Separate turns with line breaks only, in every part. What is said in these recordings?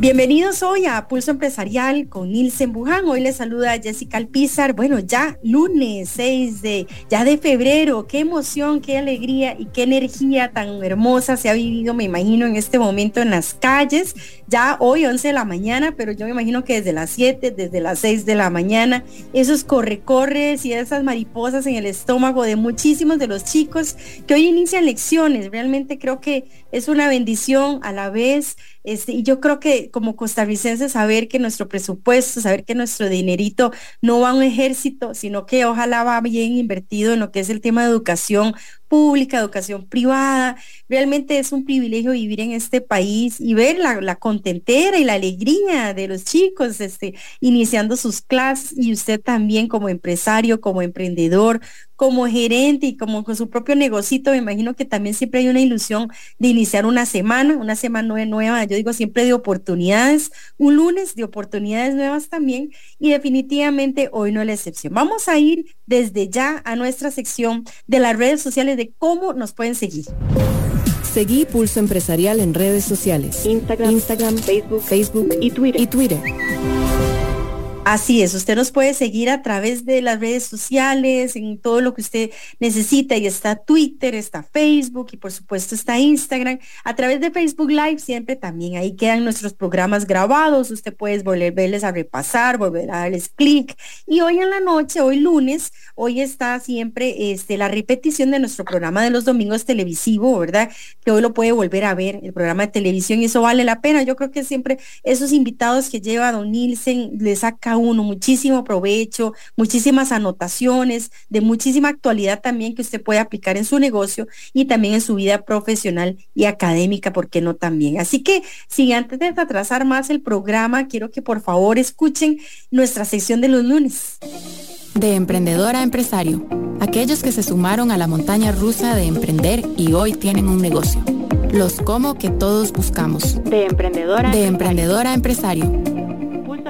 Bienvenidos hoy a Pulso Empresarial con Nilsen Buján. Hoy les saluda Jessica Alpizar. Bueno, ya lunes 6 de, ya de febrero. Qué emoción, qué alegría y qué energía tan hermosa se ha vivido, me imagino, en este momento en las calles. Ya hoy 11 de la mañana, pero yo me imagino que desde las 7, desde las 6 de la mañana, esos corre-corres y esas mariposas en el estómago de muchísimos de los chicos que hoy inician lecciones. Realmente creo que es una bendición a la vez este, y yo creo que como costarricenses saber que nuestro presupuesto, saber que nuestro dinerito no va a un ejército, sino que ojalá va bien invertido en lo que es el tema de educación pública, educación privada. Realmente es un privilegio vivir en este país y ver la, contentera y la alegría de los chicos este, iniciando sus clases y usted también como empresario, como emprendedor, como gerente y como con su propio negocito, me imagino que también siempre hay una ilusión de iniciar una semana, una semana nueva, yo digo siempre de oportunidades, un lunes de oportunidades nuevas también y definitivamente hoy no es la excepción. Vamos a ir desde ya a nuestra sección de las redes sociales de cómo nos pueden seguir.
Seguí Pulso Empresarial en redes sociales. Instagram, Instagram Facebook, Facebook y Twitter. Y Twitter.
Así es, usted nos puede seguir a través de las redes sociales, en todo lo que usted necesita, y está Twitter, está Facebook y por supuesto está Instagram. A través de Facebook Live siempre también ahí quedan nuestros programas grabados, usted puede volverles a repasar, volver a darles clic. Y hoy en la noche, hoy lunes, hoy está siempre este, la repetición de nuestro programa de los domingos televisivo, ¿verdad? Que hoy lo puede volver a ver, el programa de televisión, y eso vale la pena. Yo creo que siempre esos invitados que lleva Don Nielsen le saca uno muchísimo provecho, muchísimas anotaciones, de muchísima actualidad también que usted puede aplicar en su negocio y también en su vida profesional y académica, ¿por qué no también? Así que, sin antes de atrasar más el programa, quiero que por favor escuchen nuestra sección de los lunes.
De emprendedor a empresario, aquellos que se sumaron a la montaña rusa de emprender y hoy tienen un negocio. Los como que todos buscamos. De emprendedora. De emprendedora a empresario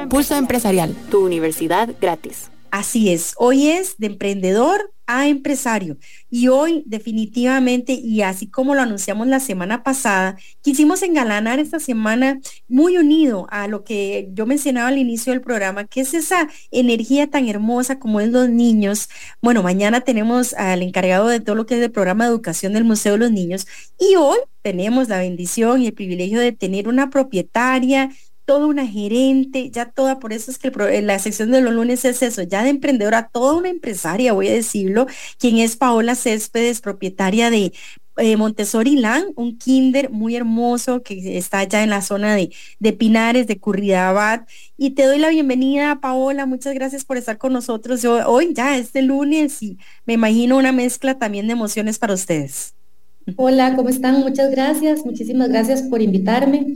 Pulso Empresarial, tu universidad gratis.
Así es, hoy es de emprendedor a empresario y hoy definitivamente y así como lo anunciamos la semana pasada, quisimos engalanar esta semana muy unido a lo que yo mencionaba al inicio del programa, que es esa energía tan hermosa como es los niños. Bueno, mañana tenemos al encargado de todo lo que es el programa de educación del Museo de los Niños y hoy tenemos la bendición y el privilegio de tener una propietaria toda una gerente, ya toda, por eso es que la sección de los lunes es eso, ya de emprendedora, toda una empresaria, voy a decirlo, quien es Paola Céspedes, propietaria de eh, Montessori Land, un kinder muy hermoso que está allá en la zona de, de Pinares, de Curridabat. Y te doy la bienvenida, Paola. Muchas gracias por estar con nosotros hoy, ya este lunes, y me imagino una mezcla también de emociones para ustedes.
Hola, ¿cómo están? Muchas gracias. Muchísimas gracias por invitarme.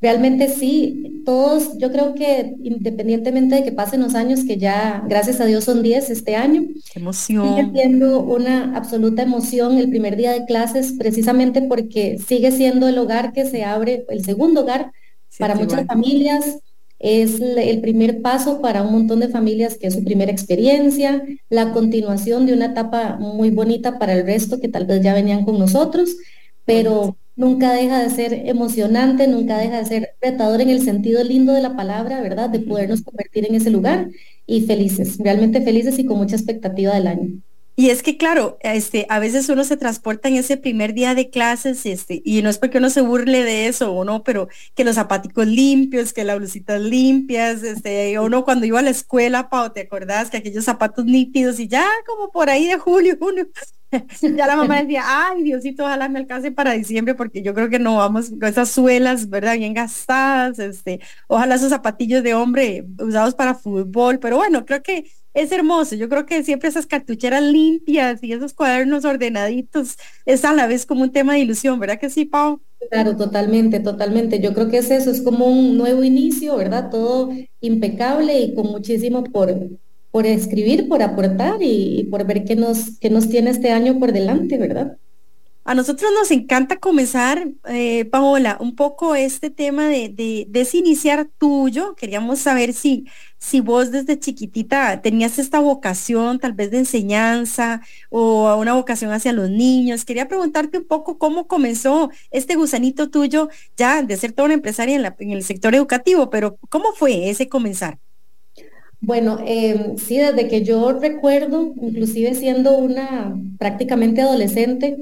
Realmente sí, todos, yo creo que independientemente de que pasen los años, que ya gracias a Dios son 10 este año,
Qué emoción.
sigue siendo una absoluta emoción el primer día de clases, precisamente porque sigue siendo el hogar que se abre, el segundo hogar para muchas familias, es el primer paso para un montón de familias que es su primera experiencia, la continuación de una etapa muy bonita para el resto que tal vez ya venían con nosotros, pero nunca deja de ser emocionante, nunca deja de ser retador en el sentido lindo de la palabra, ¿verdad? De podernos convertir en ese lugar y felices, realmente felices y con mucha expectativa del año.
Y es que claro, este, a veces uno se transporta en ese primer día de clases, este, y no es porque uno se burle de eso o no, pero que los zapaticos limpios, que las blusitas limpias, este, uno cuando iba a la escuela, Pau, ¿te acordás? Que aquellos zapatos nítidos y ya como por ahí de julio, uno, ya la mamá decía, ay Diosito, ojalá me alcance para diciembre porque yo creo que no vamos con esas suelas, ¿verdad? Bien gastadas, este, ojalá esos zapatillos de hombre usados para fútbol, pero bueno, creo que es hermoso. Yo creo que siempre esas cartucheras limpias y esos cuadernos ordenaditos es a la vez como un tema de ilusión, ¿verdad que sí, Pau?
Claro, totalmente, totalmente. Yo creo que es eso, es como un nuevo inicio, ¿verdad? Todo impecable y con muchísimo por, por escribir, por aportar y, por ver qué nos, qué nos tiene este año por delante, ¿verdad?
A nosotros nos encanta comenzar, eh, Paola, un poco este tema de, de, de, ese iniciar tuyo. Queríamos saber si, si vos desde chiquitita tenías esta vocación tal vez de enseñanza o una vocación hacia los niños. Quería preguntarte un poco cómo comenzó este gusanito tuyo ya de ser toda una empresaria en el sector educativo, pero ¿cómo fue ese comenzar?
Bueno, eh, sí, desde que yo recuerdo, inclusive siendo una prácticamente adolescente,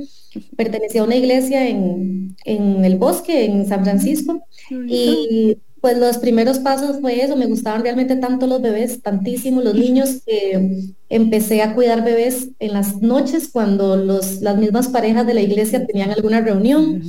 pertenecía a una iglesia en, en el bosque, en San Francisco, y pues los primeros pasos fue eso, me gustaban realmente tanto los bebés, tantísimo los niños, que empecé a cuidar bebés en las noches cuando los, las mismas parejas de la iglesia tenían alguna reunión.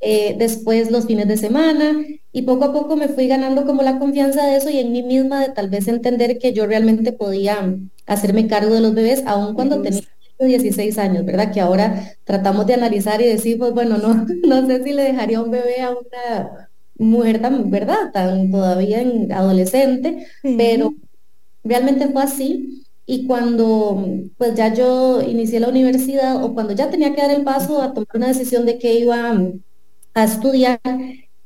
Eh, después los fines de semana y poco a poco me fui ganando como la confianza de eso y en mí misma de tal vez entender que yo realmente podía hacerme cargo de los bebés aun cuando tenía 16 años, ¿verdad? Que ahora tratamos de analizar y decir, pues bueno, no, no sé si le dejaría un bebé a una mujer tan, ¿verdad? Tan todavía en adolescente, pero realmente fue así. Y cuando pues ya yo inicié la universidad o cuando ya tenía que dar el paso a tomar una decisión de que iba a estudiar,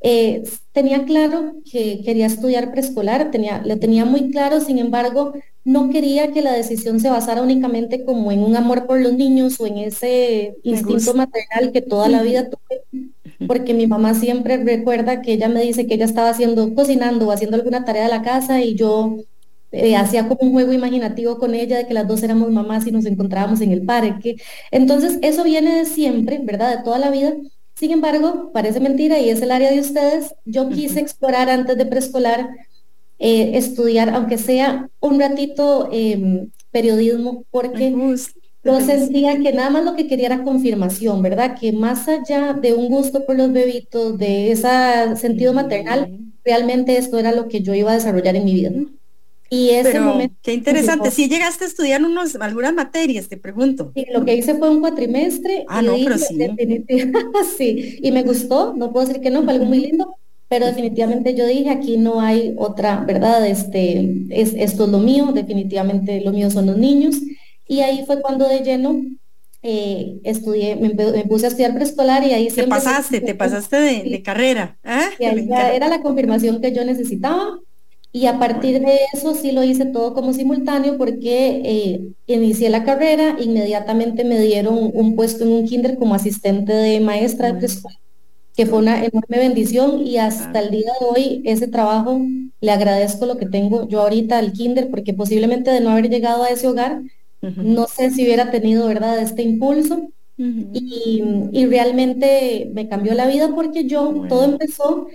eh, tenía claro que quería estudiar preescolar, tenía, lo tenía muy claro, sin embargo, no quería que la decisión se basara únicamente como en un amor por los niños o en ese instinto maternal que toda la vida tuve, porque mi mamá siempre recuerda que ella me dice que ella estaba haciendo, cocinando o haciendo alguna tarea de la casa y yo eh, hacía como un juego imaginativo con ella de que las dos éramos mamás y nos encontrábamos en el parque. Entonces, eso viene de siempre, ¿verdad? De toda la vida. Sin embargo, parece mentira y es el área de ustedes. Yo quise explorar antes de preescolar, eh, estudiar, aunque sea un ratito em, periodismo, porque yo sentía que nada más lo que quería era confirmación, ¿verdad? Que más allá de un gusto por los bebitos, de ese sentido maternal, realmente esto era lo que yo iba a desarrollar en mi vida.
Y ese momento. Qué interesante. Si llegaste a estudiar unos, algunas materias, te pregunto.
Sí, lo que hice fue un cuatrimestre.
Ah, no, pero sí.
sí, y me gustó, no puedo decir que no, fue algo muy lindo, pero definitivamente yo dije, aquí no hay otra, ¿verdad? Este, es, esto es lo mío, definitivamente lo mío son los niños. Y ahí fue cuando de lleno eh, estudié, me, puse a estudiar preescolar y ahí
Te pasaste, te pasaste de, carrera. ¿ah?
era la confirmación que yo necesitaba y a partir de eso sí lo hice todo como simultáneo porque eh, inicié la carrera, inmediatamente me dieron un puesto en un kinder como asistente de maestra de preescolar, que fue una enorme bendición y hasta el día de hoy ese trabajo le agradezco lo que tengo yo ahorita al kinder porque posiblemente de no haber llegado a ese hogar, no sé si hubiera tenido, ¿verdad?, este impulso. y, y, realmente me cambió la vida porque yo, todo empezó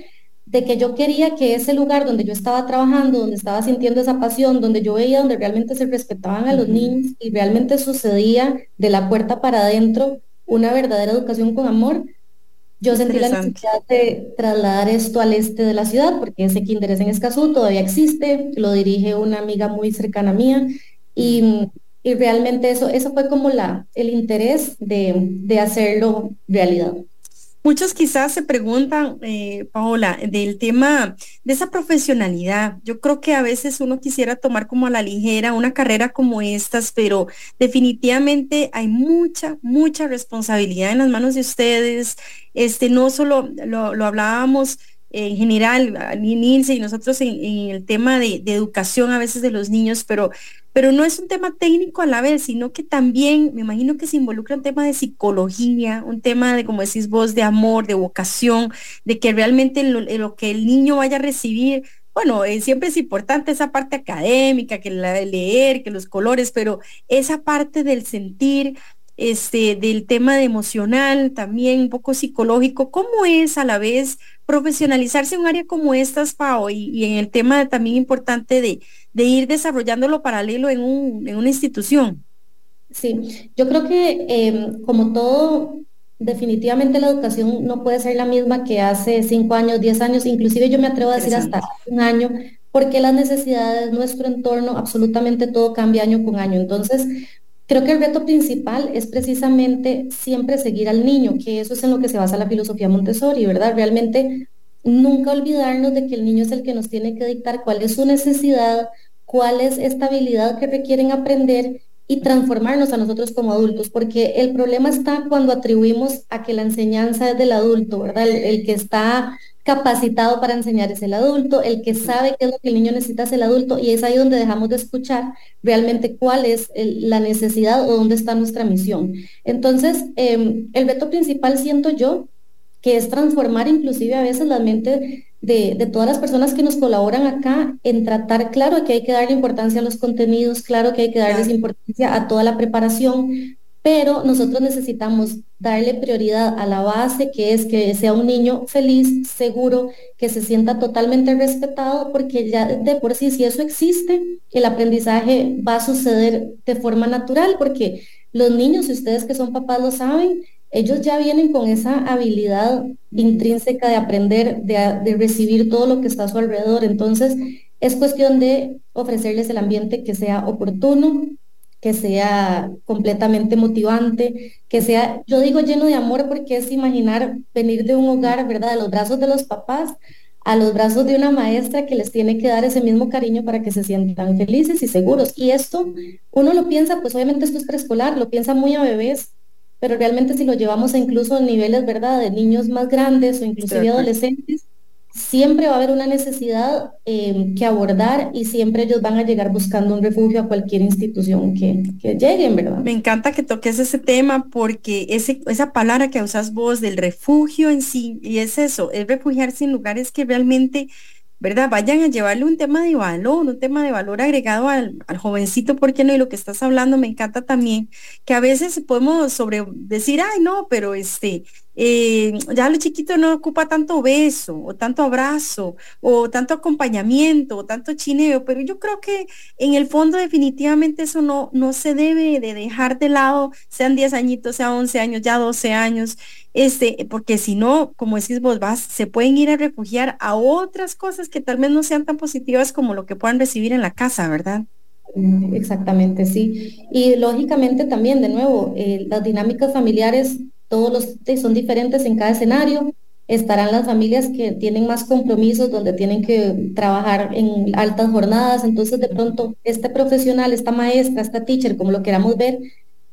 de que yo quería que ese lugar donde yo estaba trabajando, donde estaba sintiendo esa pasión, donde yo veía donde realmente se respetaban a los niños y realmente sucedía de la puerta para adentro una verdadera educación con amor, yo sentí la necesidad de trasladar esto al este de la ciudad, porque ese kinder es en Escazú, todavía existe, lo dirige una amiga muy cercana mía, y, y realmente eso, eso fue como la, el interés de, de hacerlo realidad.
Muchos quizás se preguntan, eh, Paola, del tema de esa profesionalidad. Yo creo que a veces uno quisiera tomar como a la ligera una carrera como estas, pero definitivamente hay mucha, mucha responsabilidad en las manos de ustedes. Este, no solo lo, hablábamos en general, Nilce y nosotros en, el tema de, educación a veces de los niños, pero, pero no es un tema técnico a la vez, sino que también me imagino que se involucra un tema de psicología, un tema de, como decís vos, de amor, de vocación, de que realmente lo, que el niño vaya a recibir bueno, eh, siempre es importante esa parte académica, que la, leer, que los colores, pero esa parte del sentir, este, del tema de emocional, también un poco psicológico, ¿cómo es a la vez profesionalizarse en un área como estas, Pao, y, en el tema también importante de, de ir desarrollándolo paralelo en, un, en, una institución?
Sí, yo creo que em, como todo, definitivamente la educación no puede ser la misma que hace cinco años, diez años, inclusive yo me atrevo a decir hasta un año, porque las necesidades, nuestro entorno, absolutamente todo cambia año con año. Entonces, Creo que el reto principal es precisamente siempre seguir al niño, que eso es en lo que se basa la filosofía Montessori, ¿verdad? Realmente nunca olvidarnos de que el niño es el que nos tiene que dictar cuál es su necesidad, cuál es esta habilidad que requieren aprender y transformarnos a nosotros como adultos, porque el problema está cuando atribuimos a que la enseñanza es del adulto, ¿verdad? El, que está capacitado para enseñar es el adulto, el que sabe qué es lo que el niño necesita es el adulto, y es ahí donde dejamos de escuchar realmente cuál es la necesidad o dónde está nuestra misión. Entonces, em, el reto principal siento yo que es transformar inclusive a veces la mente de, todas las personas que nos colaboran acá en tratar, claro que hay que darle importancia a los contenidos, claro que hay que darles importancia a toda la preparación, pero nosotros necesitamos darle prioridad a la base, que es que sea un niño feliz, seguro, que se sienta totalmente respetado, porque ya de por sí, si eso existe, el aprendizaje va a suceder de forma natural, porque los niños, si ustedes que son papás lo saben, ellos ya vienen con esa habilidad intrínseca de aprender, de, recibir todo lo que está a su alrededor. Entonces, es cuestión de ofrecerles el ambiente que sea oportuno, que sea completamente motivante, que sea, yo digo lleno de amor porque es imaginar venir de un hogar, ¿verdad? De los brazos de los papás a los brazos de una maestra que les tiene que dar ese mismo cariño para que se sientan felices y seguros. Y esto, uno lo piensa, pues obviamente esto es preescolar, lo piensa muy a bebés, pero realmente si lo llevamos a incluso a niveles, ¿verdad?, de niños más grandes o inclusive adolescentes, siempre va a haber una necesidad eh, que abordar y siempre ellos van a llegar buscando un refugio a cualquier institución que, que lleguen, ¿verdad?
Me encanta que toques ese tema porque ese, esa palabra que usas vos del refugio en sí, y es eso, es refugiarse en lugares que realmente ¿verdad? Vayan a llevarle un tema de valor, un tema de valor agregado al, jovencito, porque no? Y lo que estás hablando me encanta también, que a veces podemos sobre decir, ay, no, pero este, eh, ya lo chiquito no ocupa tanto beso, o tanto abrazo, o tanto acompañamiento, o tanto chineo, pero yo creo que en el fondo definitivamente eso no, no se debe de dejar de lado, sean 10 añitos, sean 11 años, ya 12 años, este, porque si no, como decís vos, vas, se pueden ir a refugiar a otras cosas que tal vez no sean tan positivas como lo que puedan recibir en la casa, ¿verdad?
Exactamente, sí. Y lógicamente también, de nuevo, eh, las dinámicas familiares, todos los son diferentes en cada escenario. Estarán las familias que tienen más compromisos, donde tienen que trabajar en altas jornadas. Entonces, de pronto, este profesional, esta maestra, esta teacher, como lo queramos ver,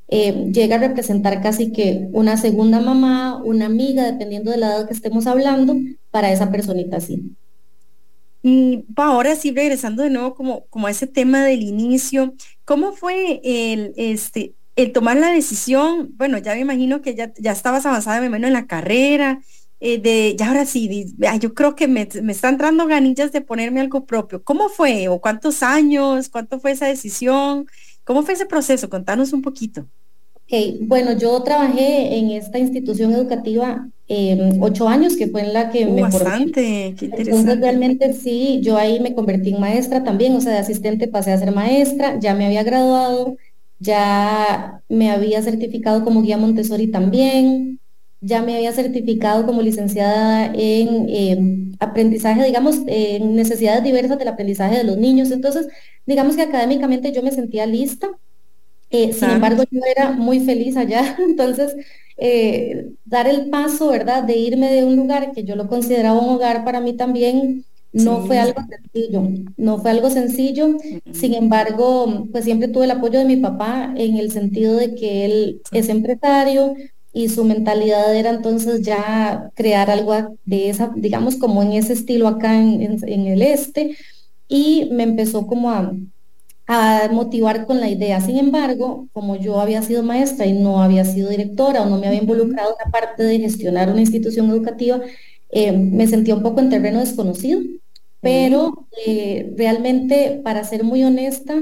eh, llega a representar casi que una segunda mamá, una amiga, dependiendo de la edad que estemos hablando, para esa personita así.
Ahora sí, regresando de nuevo como, como a ese tema del inicio, ¿cómo fue el, este, el tomar la decisión? Bueno, ya me imagino que ya, ya estabas avanzada, me imagino, en la carrera, eh, de, ya ahora sí, yo creo que me, me está entrando ganillas de ponerme algo propio. ¿Cómo fue? ¿O cuántos años? ¿Cuánto fue esa decisión? ¿Cómo fue ese proceso? Contanos un poquito.
Okay. Bueno, yo trabajé en esta institución educativa em, ocho años, que fue en la que
uh,
me
bastante, qué interesante.
Entonces realmente sí, yo ahí me convertí en maestra también, o sea, de asistente pasé a ser maestra, ya me había graduado, ya me había certificado como guía Montessori también, ya me había certificado como licenciada en em, aprendizaje, digamos, en necesidades diversas del aprendizaje de los niños. Entonces, digamos que académicamente yo me sentía lista. Eh, sin embargo, yo era muy feliz allá. Entonces, eh, dar el paso, ¿verdad? De irme de un lugar que yo lo consideraba un hogar para mí también, no fue algo sencillo, no fue algo sencillo. Sin embargo, pues siempre tuve el apoyo de mi papá en el sentido de que él es empresario y su mentalidad era entonces ya crear algo de esa, digamos, como en ese estilo acá en, en el este y me empezó como a, a motivar con la idea. Sin embargo, como yo había sido maestra y no había sido directora o no me había involucrado en la parte de gestionar una institución educativa, eh, me sentía un poco en terreno desconocido. Pero eh, realmente, para ser muy honesta,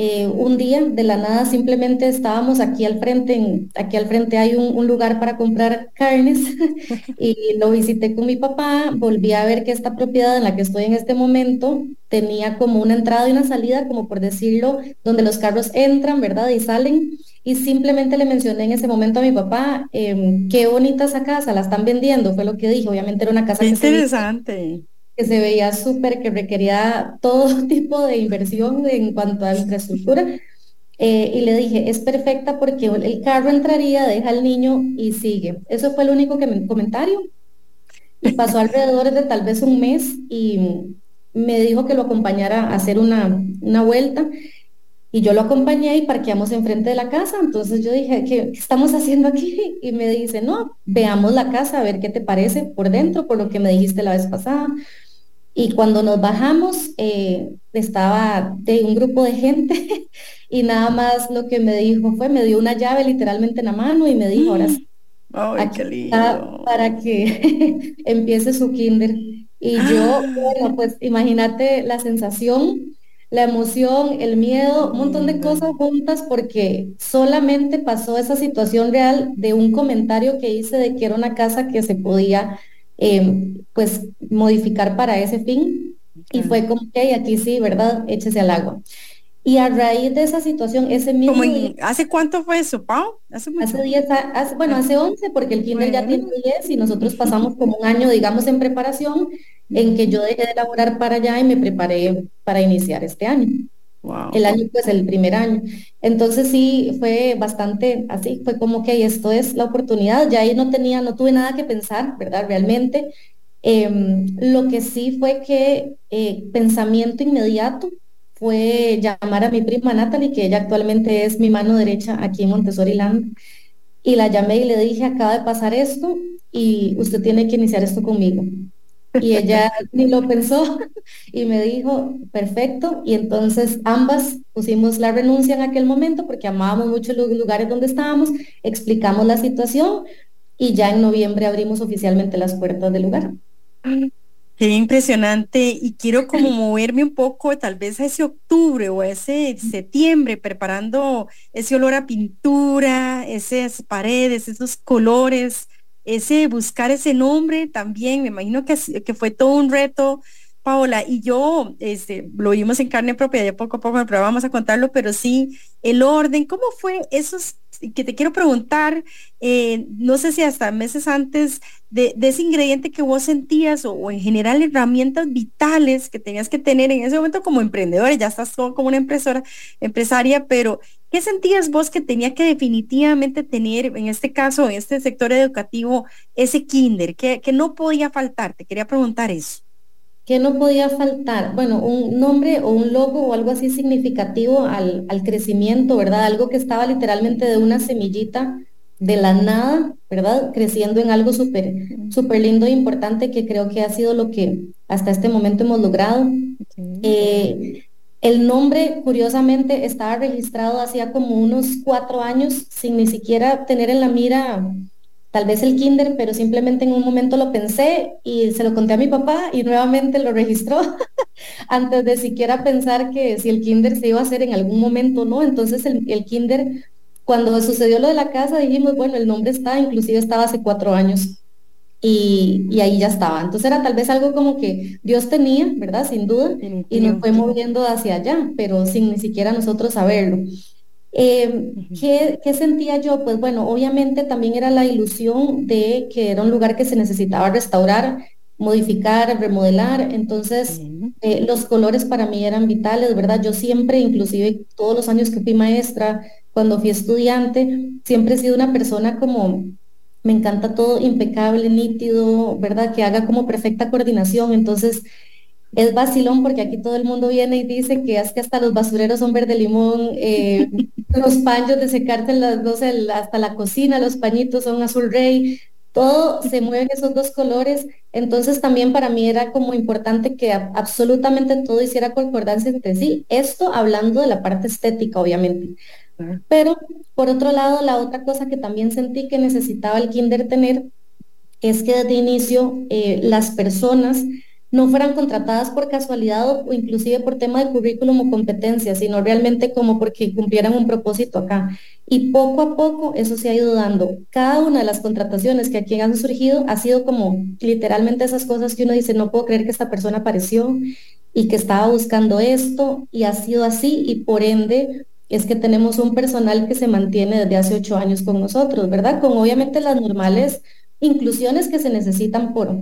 eh, un día de la nada simplemente estábamos aquí al frente, aquí al frente hay un, lugar para comprar carnes y lo visité con mi papá, volví a ver que esta propiedad en la que estoy en este momento tenía como una entrada y una salida, como por decirlo, donde los carros entran, ¿verdad? Y salen. Y simplemente le mencioné en ese momento a mi papá, em, qué bonita esa casa, la están vendiendo, fue lo que dije. Obviamente era una casa
qué interesante
que se veía súper, que requería todo tipo de inversión en cuanto a infraestructura. Eh, y le dije, es perfecta porque el carro entraría, deja al niño y sigue. Eso fue el único que me, comentario. Y pasó alrededor de tal vez un mes y me dijo que lo acompañara a hacer una, una vuelta. Y yo lo acompañé y parqueamos enfrente de la casa. Entonces yo dije, ¿qué, estamos haciendo aquí? Y me dice, no, veamos la casa, a ver qué te parece por dentro, por lo que me dijiste la vez pasada. Y cuando nos bajamos, eh, estaba de un grupo de gente y nada más lo que me dijo fue, me dio una llave literalmente en la mano y me dijo, ahora sí, para que empiece su kinder. Y yo, bueno, pues imagínate la sensación la emoción, el miedo, un montón de cosas juntas porque solamente pasó esa situación real de un comentario que hice de que era una casa que se podía em, pues modificar para ese fin y fue como que aquí sí, ¿verdad? Échese al agua. Y a raíz de esa situación, ese mismo...
¿Hace cuánto fue eso, Pau?
Hace, 10, bueno, hace 11, porque el kinder ya tiene 10 y nosotros pasamos como un año, digamos, en preparación en que yo dejé de elaborar para allá y me preparé para iniciar este año. El año, pues el primer año. Entonces sí, fue bastante así, fue como que esto es la oportunidad, ya ahí no tenía, no tuve nada que pensar, ¿verdad? Realmente. Em, lo que sí fue que eh, pensamiento inmediato fue llamar a mi prima Natalie, que ella actualmente es mi mano derecha aquí en Montessori Land, y la llamé y le dije, acaba de pasar esto y usted tiene que iniciar esto conmigo. Y ella ni lo pensó y me dijo, perfecto. Y entonces ambas pusimos la renuncia en aquel momento porque amábamos mucho los lugares donde estábamos, explicamos la situación y ya en noviembre abrimos oficialmente las puertas del lugar.
Qué impresionante y quiero como moverme un poco tal vez a ese octubre o a ese septiembre preparando ese olor a pintura, esas paredes, esos colores, ese buscar ese nombre también, me imagino que, que fue todo un reto, Paola, y yo, este, lo vimos en carne propia, ya poco a poco pero vamos a contarlo, pero sí, el orden, ¿cómo fue esos que te quiero preguntar, eh, no sé si hasta meses antes de, ese ingrediente que vos sentías o, en general herramientas vitales que tenías que tener en ese momento como emprendedora, ya estás como una empresora, empresaria, pero ¿Qué sentías vos que tenía que definitivamente tener, en este caso, en este sector educativo, ese kinder? que, no podía faltar? Te quería preguntar eso.
¿Qué no podía faltar? Bueno, un nombre o un logo o algo así significativo al, al crecimiento, ¿verdad? Algo que estaba literalmente de una semillita de la nada, ¿verdad? Creciendo en algo súper, súper lindo e importante que creo que ha sido lo que hasta este momento hemos logrado. Eh, el nombre, curiosamente, estaba registrado hacía como unos cuatro años sin ni siquiera tener en la mira tal vez el kinder, pero simplemente en un momento lo pensé y se lo conté a mi papá y nuevamente lo registró antes de siquiera pensar que si el kinder se iba a hacer en algún momento no. Entonces el, el kinder, cuando sucedió lo de la casa, dijimos, bueno, el nombre está, inclusive estaba hace cuatro años y, ahí ya estaba. Entonces era tal vez algo como que Dios tenía, ¿verdad? Sin duda, y nos fue moviendo hacia allá, pero sin ni siquiera nosotros saberlo. Em, ¿qué, sentía yo? Pues bueno, obviamente también era la ilusión de que era un lugar que se necesitaba restaurar, modificar, remodelar. Entonces, eh, los colores para mí eran vitales, ¿verdad? Yo siempre, inclusive todos los años que fui maestra, cuando fui estudiante, siempre he sido una persona como me encanta todo impecable, nítido, ¿verdad? Que haga como perfecta coordinación. Entonces, es vacilón porque aquí todo el mundo viene y dice que es que hasta los basureros son verde limón, eh, los paños de secarte las dos, hasta la cocina, los pañitos son azul rey, todo se mueve en esos dos colores. Entonces también para mí era como importante que absolutamente todo hiciera concordancia entre sí. Esto hablando de la parte estética, obviamente. Pero por otro lado, la otra cosa que también sentí que necesitaba el kinder tener es que desde inicio eh, las personas no fueran contratadas por casualidad o inclusive por tema de currículum o competencia, sino realmente como porque cumplieran un propósito acá. Y poco a poco eso se ha ido dando. Cada una de las contrataciones que aquí han surgido ha sido como literalmente esas cosas que uno dice, no puedo creer que esta persona apareció y que estaba buscando esto y ha sido así y por ende es que tenemos un personal que se mantiene desde hace ocho años con nosotros, ¿verdad? Con obviamente las normales inclusiones que se necesitan por,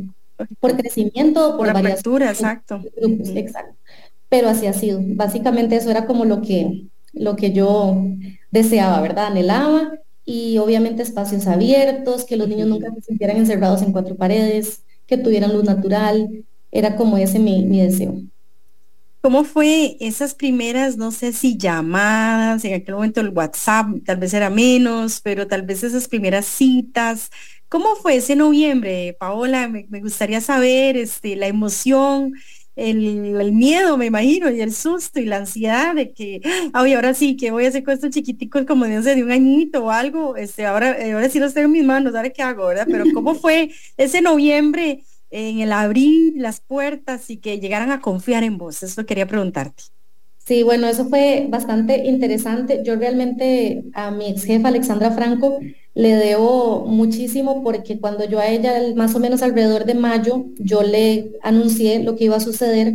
por crecimiento, por,
por apertura, exacto.
Exacto. Pero así ha sido. Básicamente eso era como lo que, lo que yo deseaba, ¿verdad? Anhelaba y obviamente espacios abiertos, que los niños nunca se sintieran encerrados en cuatro paredes, que tuvieran luz natural. Era como ese mi, mi deseo.
¿Cómo fue esas primeras, no sé si llamadas, en aquel momento el WhatsApp tal vez era menos, pero tal vez esas primeras citas? ¿Cómo fue ese noviembre, Paola? Me, gustaría saber este, la emoción, el, miedo, me imagino, y el susto y la ansiedad de que, ay, ahora sí, que voy a hacer con estos chiquiticos como de, de un añito o algo, este, ahora, ahora sí los tengo en mis manos, ahora qué hago, ¿verdad? Pero ¿cómo fue ese noviembre en el abrir las puertas y que llegaran a confiar en vos? Eso quería preguntarte.
Sí, bueno, eso fue bastante interesante. Yo realmente a mi ex jefa Alexandra Franco le debo muchísimo porque cuando yo a ella, más o menos alrededor de mayo, yo le anuncié lo que iba a suceder,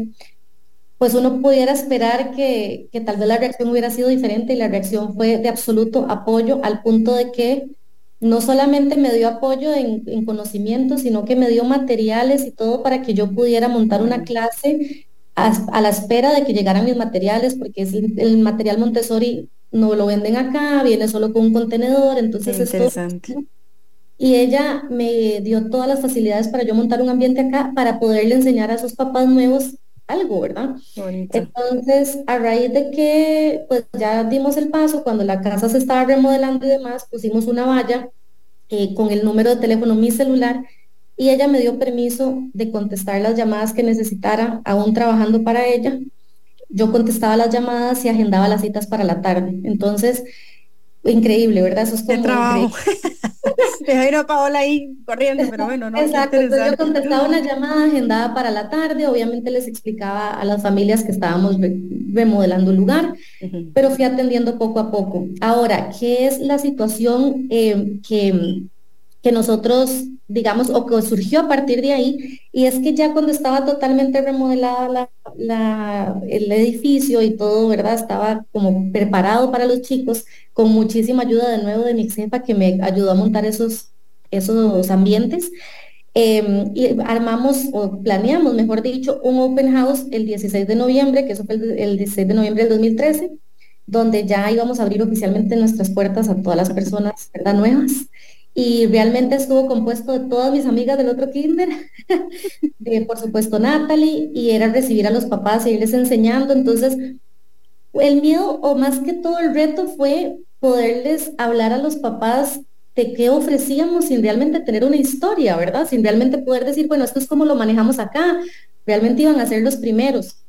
pues uno pudiera esperar que, que tal vez la reacción hubiera sido diferente y la reacción fue de absoluto apoyo al punto de que no solamente me dio apoyo en, en conocimiento, sino que me dio materiales y todo para que yo pudiera montar una clase a, la espera de que llegaran mis materiales, porque es el, material Montessori no lo venden acá, viene solo con un contenedor, entonces es interesante. y ella me dio todas las facilidades para yo montar un ambiente acá para poderle enseñar a sus papás nuevos algo, ¿verdad? Entonces, a raíz de que pues ya dimos el paso, cuando la casa se estaba remodelando y demás, pusimos una valla eh, con el número de teléfono mi celular y ella me dio permiso de contestar las llamadas que necesitara, aún trabajando para ella. Yo contestaba las llamadas y agendaba las citas para la tarde. Entonces, increíble, ¿verdad?
Eso es como... trabajo. Me Paola ahí corriendo, pero bueno, no.
Exacto, yo contestaba una llamada agendada para la tarde, obviamente les explicaba a las familias que estábamos remodelando el lugar, pero fui atendiendo poco a poco. Ahora, ¿qué es la situación eh, que, que nosotros digamos, o que surgió a partir de ahí, y es que ya cuando estaba totalmente remodelada la, el edificio y todo, ¿verdad? Estaba como preparado para los chicos, con muchísima ayuda de nuevo de mi jefa que me ayudó a montar esos, esos ambientes. Em, y armamos o planeamos, mejor dicho, un open house el 16 de noviembre, que eso fue el, el 16 de noviembre del 2013, donde ya íbamos a abrir oficialmente nuestras puertas a todas las personas ¿verdad? nuevas y realmente estuvo compuesto de todas mis amigas del otro kinder, de por supuesto Natalie, y era recibir a los papás e irles enseñando. Entonces, el miedo o más que todo el reto fue poderles hablar a los papás de qué ofrecíamos sin realmente tener una historia, ¿verdad? Sin realmente poder decir, bueno, esto es como lo manejamos acá. Realmente iban a ser los primeros.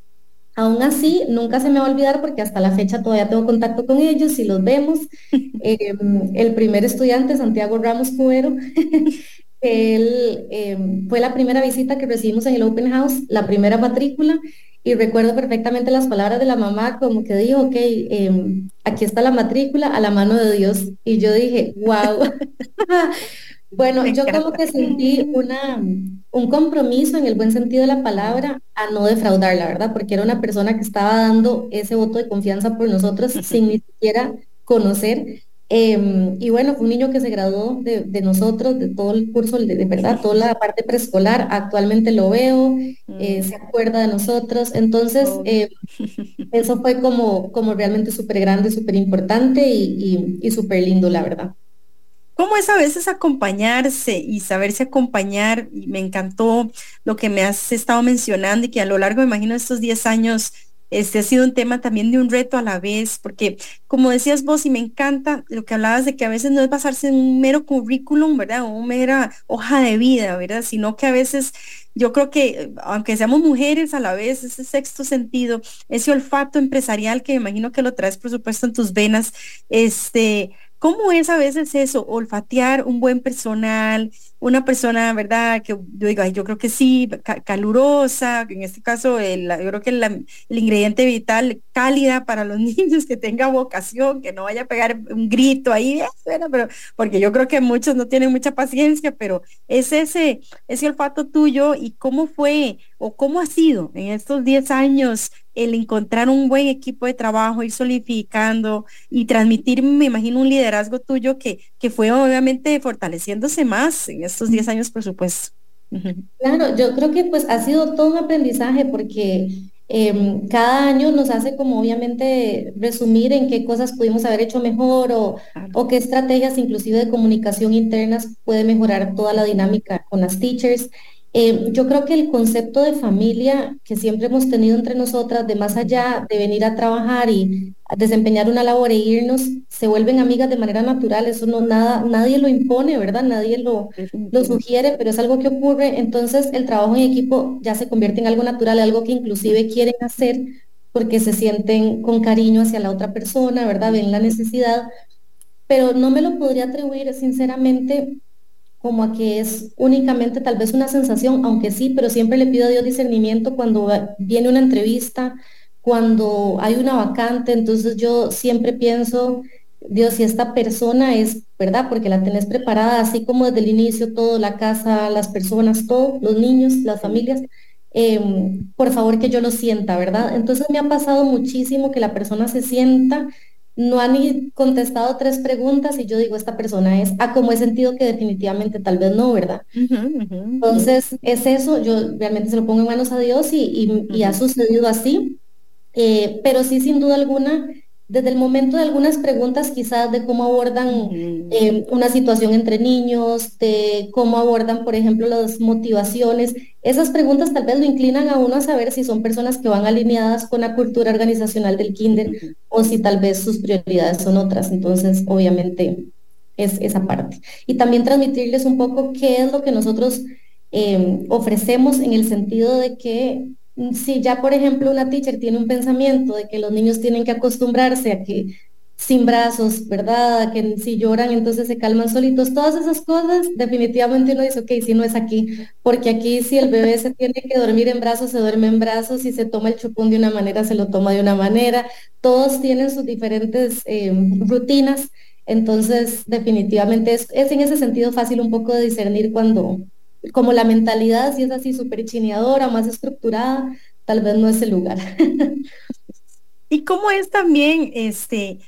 Aún así, nunca se me va a olvidar porque hasta la fecha todavía tengo contacto con ellos y los vemos. Em, el primer estudiante, Santiago Ramos Cuero, él em, fue la primera visita que recibimos en el Open House, la primera matrícula, y recuerdo perfectamente las palabras de la mamá como que dijo, ok, em, aquí está la matrícula a la mano de Dios. Y yo dije, wow. bueno, yo como que sentí una un compromiso en el buen sentido de la palabra a no defraudar, la verdad, porque era una persona que estaba dando ese voto de confianza por nosotros sin ni siquiera conocer. Em, y bueno, fue un niño que se graduó de, nosotros, de todo el curso, de, verdad, toda la parte preescolar. Actualmente lo veo, eh, mm. se acuerda de nosotros. Entonces, em, eso fue como, como realmente súper grande, súper importante y, y súper lindo, la verdad.
¿Cómo es a veces acompañarse y saberse acompañar? Y me encantó lo que me has estado mencionando y que a lo largo, imagino, de estos 10 años, este ha sido un tema también de un reto a la vez, porque como decías vos, y me encanta lo que hablabas de que a veces no es basarse en un mero currículum, ¿verdad? O una mera hoja de vida, ¿verdad? Sino que a veces yo creo que, aunque seamos mujeres a la vez, ese sexto sentido, ese olfato empresarial que me imagino que lo traes, por supuesto, en tus venas, este, ¿Cómo es a veces eso, olfatear un buen personal, una persona, ¿verdad? Que yo digo, yo creo que sí, calurosa, en este caso el, yo creo que el ingrediente vital, cálida para los niños, que tenga vocación, que no vaya a pegar un grito ahí, eh, pero porque yo creo que muchos no tienen mucha paciencia, pero es ese, ese olfato tuyo y cómo fue o cómo ha sido en estos 10 años el encontrar un buen equipo de trabajo, ir solidificando y transmitir, me imagino, un liderazgo tuyo que, que fue obviamente fortaleciéndose más en estos 10 años, por supuesto.
Claro, yo creo que pues ha sido todo un aprendizaje porque em, cada año nos hace como obviamente resumir en qué cosas pudimos haber hecho mejor o, o qué estrategias inclusive de comunicación internas puede mejorar toda la dinámica con las teachers. Eh, yo creo que el concepto de familia que siempre hemos tenido entre nosotras, de más allá de venir a trabajar y desempeñar una labor e irnos, se vuelven amigas de manera natural. Eso no nada, nadie lo impone, ¿verdad? Nadie lo, lo sugiere, pero es algo que ocurre. Entonces el trabajo en equipo ya se convierte en algo natural, algo que inclusive quieren hacer porque se sienten con cariño hacia la otra persona, ¿verdad? Ven la necesidad. Pero no me lo podría atribuir sinceramente como a que es únicamente tal vez una sensación, aunque sí, pero siempre le pido a Dios discernimiento cuando viene una entrevista, cuando hay una vacante, entonces yo siempre pienso, Dios, si esta persona es, ¿verdad? Porque la tenés preparada, así como desde el inicio, todo, la casa, las personas, todo, los niños, las familias, em, por favor que yo lo sienta, ¿verdad? Entonces me ha pasado muchísimo que la persona se sienta no han ni contestado tres preguntas y yo digo, esta persona es, ah, como he sentido que definitivamente tal vez no, ¿verdad? Entonces, es eso, yo realmente se lo pongo en manos a Dios y, ha sucedido así, eh, pero sí, sin duda alguna, desde el momento de algunas preguntas quizás de cómo abordan eh, una situación entre niños, de cómo abordan, por ejemplo, las motivaciones, esas preguntas tal vez lo inclinan a uno a saber si son personas que van alineadas con la cultura organizacional del kinder o si tal vez sus prioridades son otras. Entonces, obviamente, es esa parte. Y también transmitirles un poco qué es lo que nosotros eh, ofrecemos en el sentido de que si ya, por ejemplo, una teacher tiene un pensamiento de que los niños tienen que acostumbrarse a que sin brazos, ¿verdad? Que si lloran entonces se calman solitos, todas esas cosas, definitivamente uno dice, ok, si no es aquí, porque aquí si el bebé se tiene que dormir en brazos, se duerme en brazos, si se toma el chupón de una manera, se lo toma de una manera, todos tienen sus diferentes em, rutinas, entonces definitivamente es en ese sentido fácil un poco de discernir cuando, como la mentalidad, si es así súper chineadora, más estructurada, tal vez no es el lugar.
¿Y cómo es también este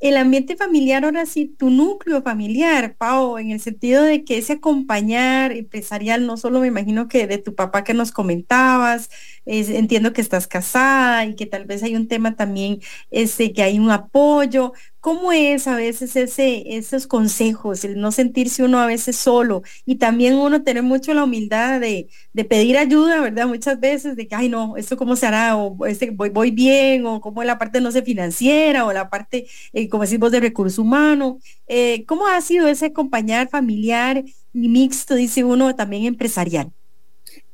el ambiente familiar, ahora sí, tu núcleo familiar, Pau, en el sentido de que ese acompañar empresarial, no solo me imagino que de tu papá que nos comentabas, entiendo que estás casada y que tal vez hay un tema también, este, que hay un apoyo, ¿Cómo es a veces ese, esos consejos, el no sentirse uno a veces solo y también uno tener mucho la humildad de, pedir ayuda, ¿verdad? Muchas veces de que, ay no, esto cómo se hará, o este, voy, bien, o cómo la parte no sé financiera, o la parte, eh, como decimos, de recurso humano. Eh, ¿Cómo ha sido ese acompañar familiar y mixto, dice uno, también empresarial?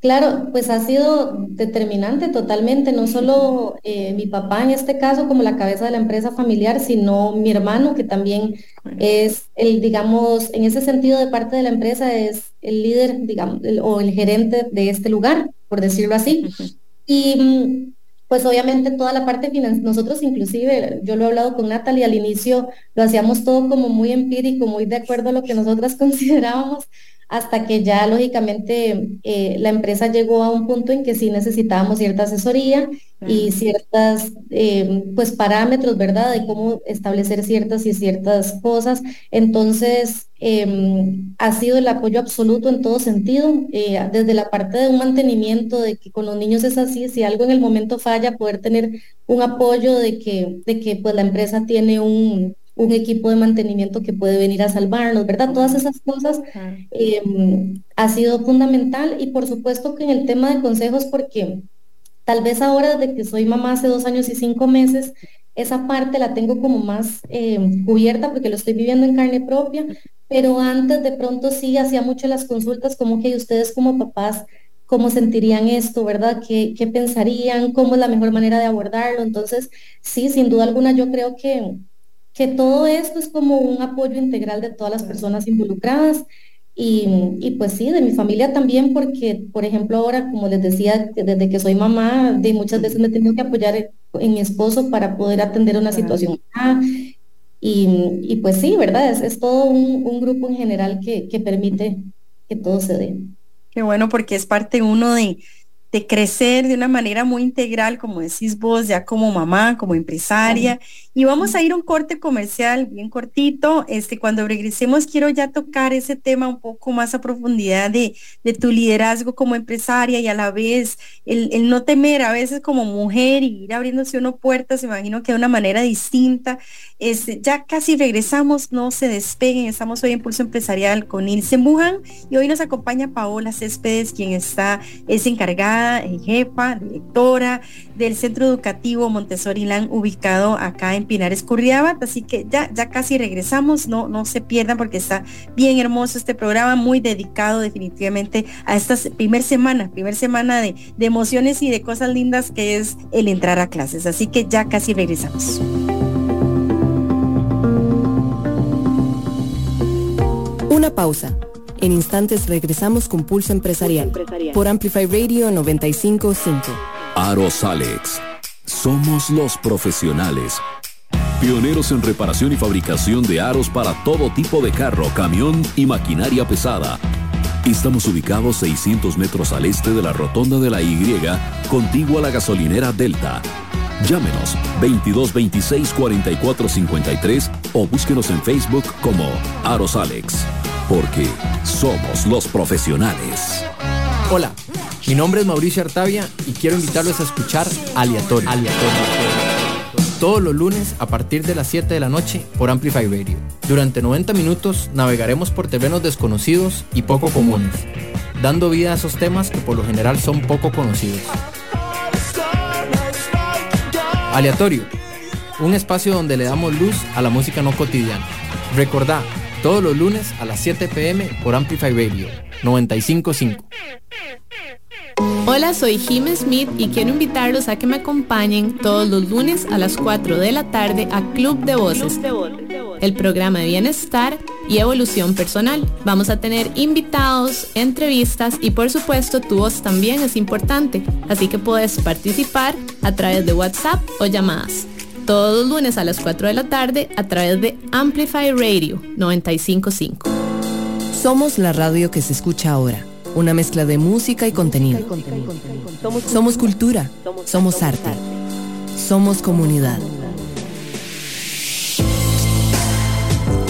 Claro, pues ha sido determinante totalmente, no solo eh, mi papá en este caso como la cabeza de la empresa familiar, sino mi hermano que también es el, digamos, en ese sentido de parte de la empresa es el líder, digamos, o el gerente de este lugar, por decirlo así. Y mm, pues obviamente toda la parte financiera, nosotros inclusive, yo lo he hablado con Natalie, al inicio lo hacíamos todo como muy empírico, muy de acuerdo a lo que nosotras considerábamos, hasta que ya lógicamente eh, la empresa llegó a un punto en que sí necesitábamos cierta asesoría y ciertas eh, pues parámetros, ¿verdad? De cómo establecer ciertas y ciertas cosas. Entonces, em, ha sido el apoyo absoluto en todo sentido, eh, desde la parte de un mantenimiento, de que con los niños es así, si algo en el momento falla, poder tener un apoyo de que, de que pues la empresa tiene un un equipo de mantenimiento que puede venir a salvarnos, ¿verdad? Todas esas cosas em, ha sido fundamental y por supuesto que en el tema de consejos, porque tal vez ahora de que soy mamá hace dos años y cinco meses, esa parte la tengo como más em, cubierta porque lo estoy viviendo en carne propia, pero antes de pronto sí hacía mucho las consultas como que ustedes como papás, cómo sentirían esto, ¿verdad? ¿Qué, ¿Qué pensarían? ¿Cómo es la mejor manera de abordarlo? Entonces, sí, sin duda alguna yo creo que que todo esto es como un apoyo integral de todas las personas involucradas y, pues sí, de mi familia también, porque por ejemplo ahora, como les decía, desde que soy mamá, de muchas veces me he tenido que apoyar en mi esposo para poder atender una situación. Y, pues sí, ¿verdad? Es, es todo un, grupo en general que, que permite que todo se dé.
Qué bueno, porque es parte uno de, de crecer de una manera muy integral, como decís vos, ya como mamá, como empresaria, Y vamos a ir a un corte comercial bien cortito. Este, cuando regresemos quiero ya tocar ese tema un poco más a profundidad de, de tu liderazgo como empresaria y a la vez el, el, no temer a veces como mujer y ir abriéndose uno puertas, imagino que de una manera distinta. Este, ya casi regresamos, no se despeguen, estamos hoy en Pulso Empresarial con Ilse Mujan y hoy nos acompaña Paola Céspedes, quien está, es encargada, eh, jefa, directora del Centro Educativo Montessori Lan, ubicado acá en Pinares Curriabat. Así que ya, ya casi regresamos, no, no se pierdan porque está bien hermoso este programa, muy dedicado definitivamente a esta primer semana, primer semana de, de emociones y de cosas lindas que es el entrar a clases. Así que ya casi regresamos.
Una pausa. En instantes regresamos con Pulso Empresarial, por Amplify Radio 955.
Aros Alex. Somos los profesionales. Pioneros en reparación y fabricación de aros para todo tipo de carro, camión y maquinaria pesada. Estamos ubicados 600 metros al este de la rotonda de la Y, contigua a la gasolinera Delta. Llámenos 2226 4453 o búsquenos en Facebook como Aros Alex porque somos los profesionales.
Hola, mi nombre es Mauricio Artavia y quiero invitarlos a escuchar Aleatorio. Todos los lunes a partir de las 7 de la noche por Amplify Radio. Durante 90 minutos navegaremos por terrenos desconocidos y poco comunes, dando vida a esos temas que por lo general son poco conocidos. Aleatorio, un espacio donde le damos luz a la música no cotidiana. Recordá, todos los lunes a las 7 pm por Amplify Radio 955.
Hola, soy Jim Smith y quiero invitarlos a que me acompañen todos los lunes a las 4 de la tarde a Club de Voces, el programa de bienestar y evolución personal. Vamos a tener invitados, entrevistas y por supuesto tu voz también es importante, así que puedes participar a través de WhatsApp o llamadas todos los lunes a las 4 de la tarde a través de Amplify Radio 955. Somos la radio que se escucha ahora, una mezcla de música y contenido. Somos cultura, somos arte, somos comunidad.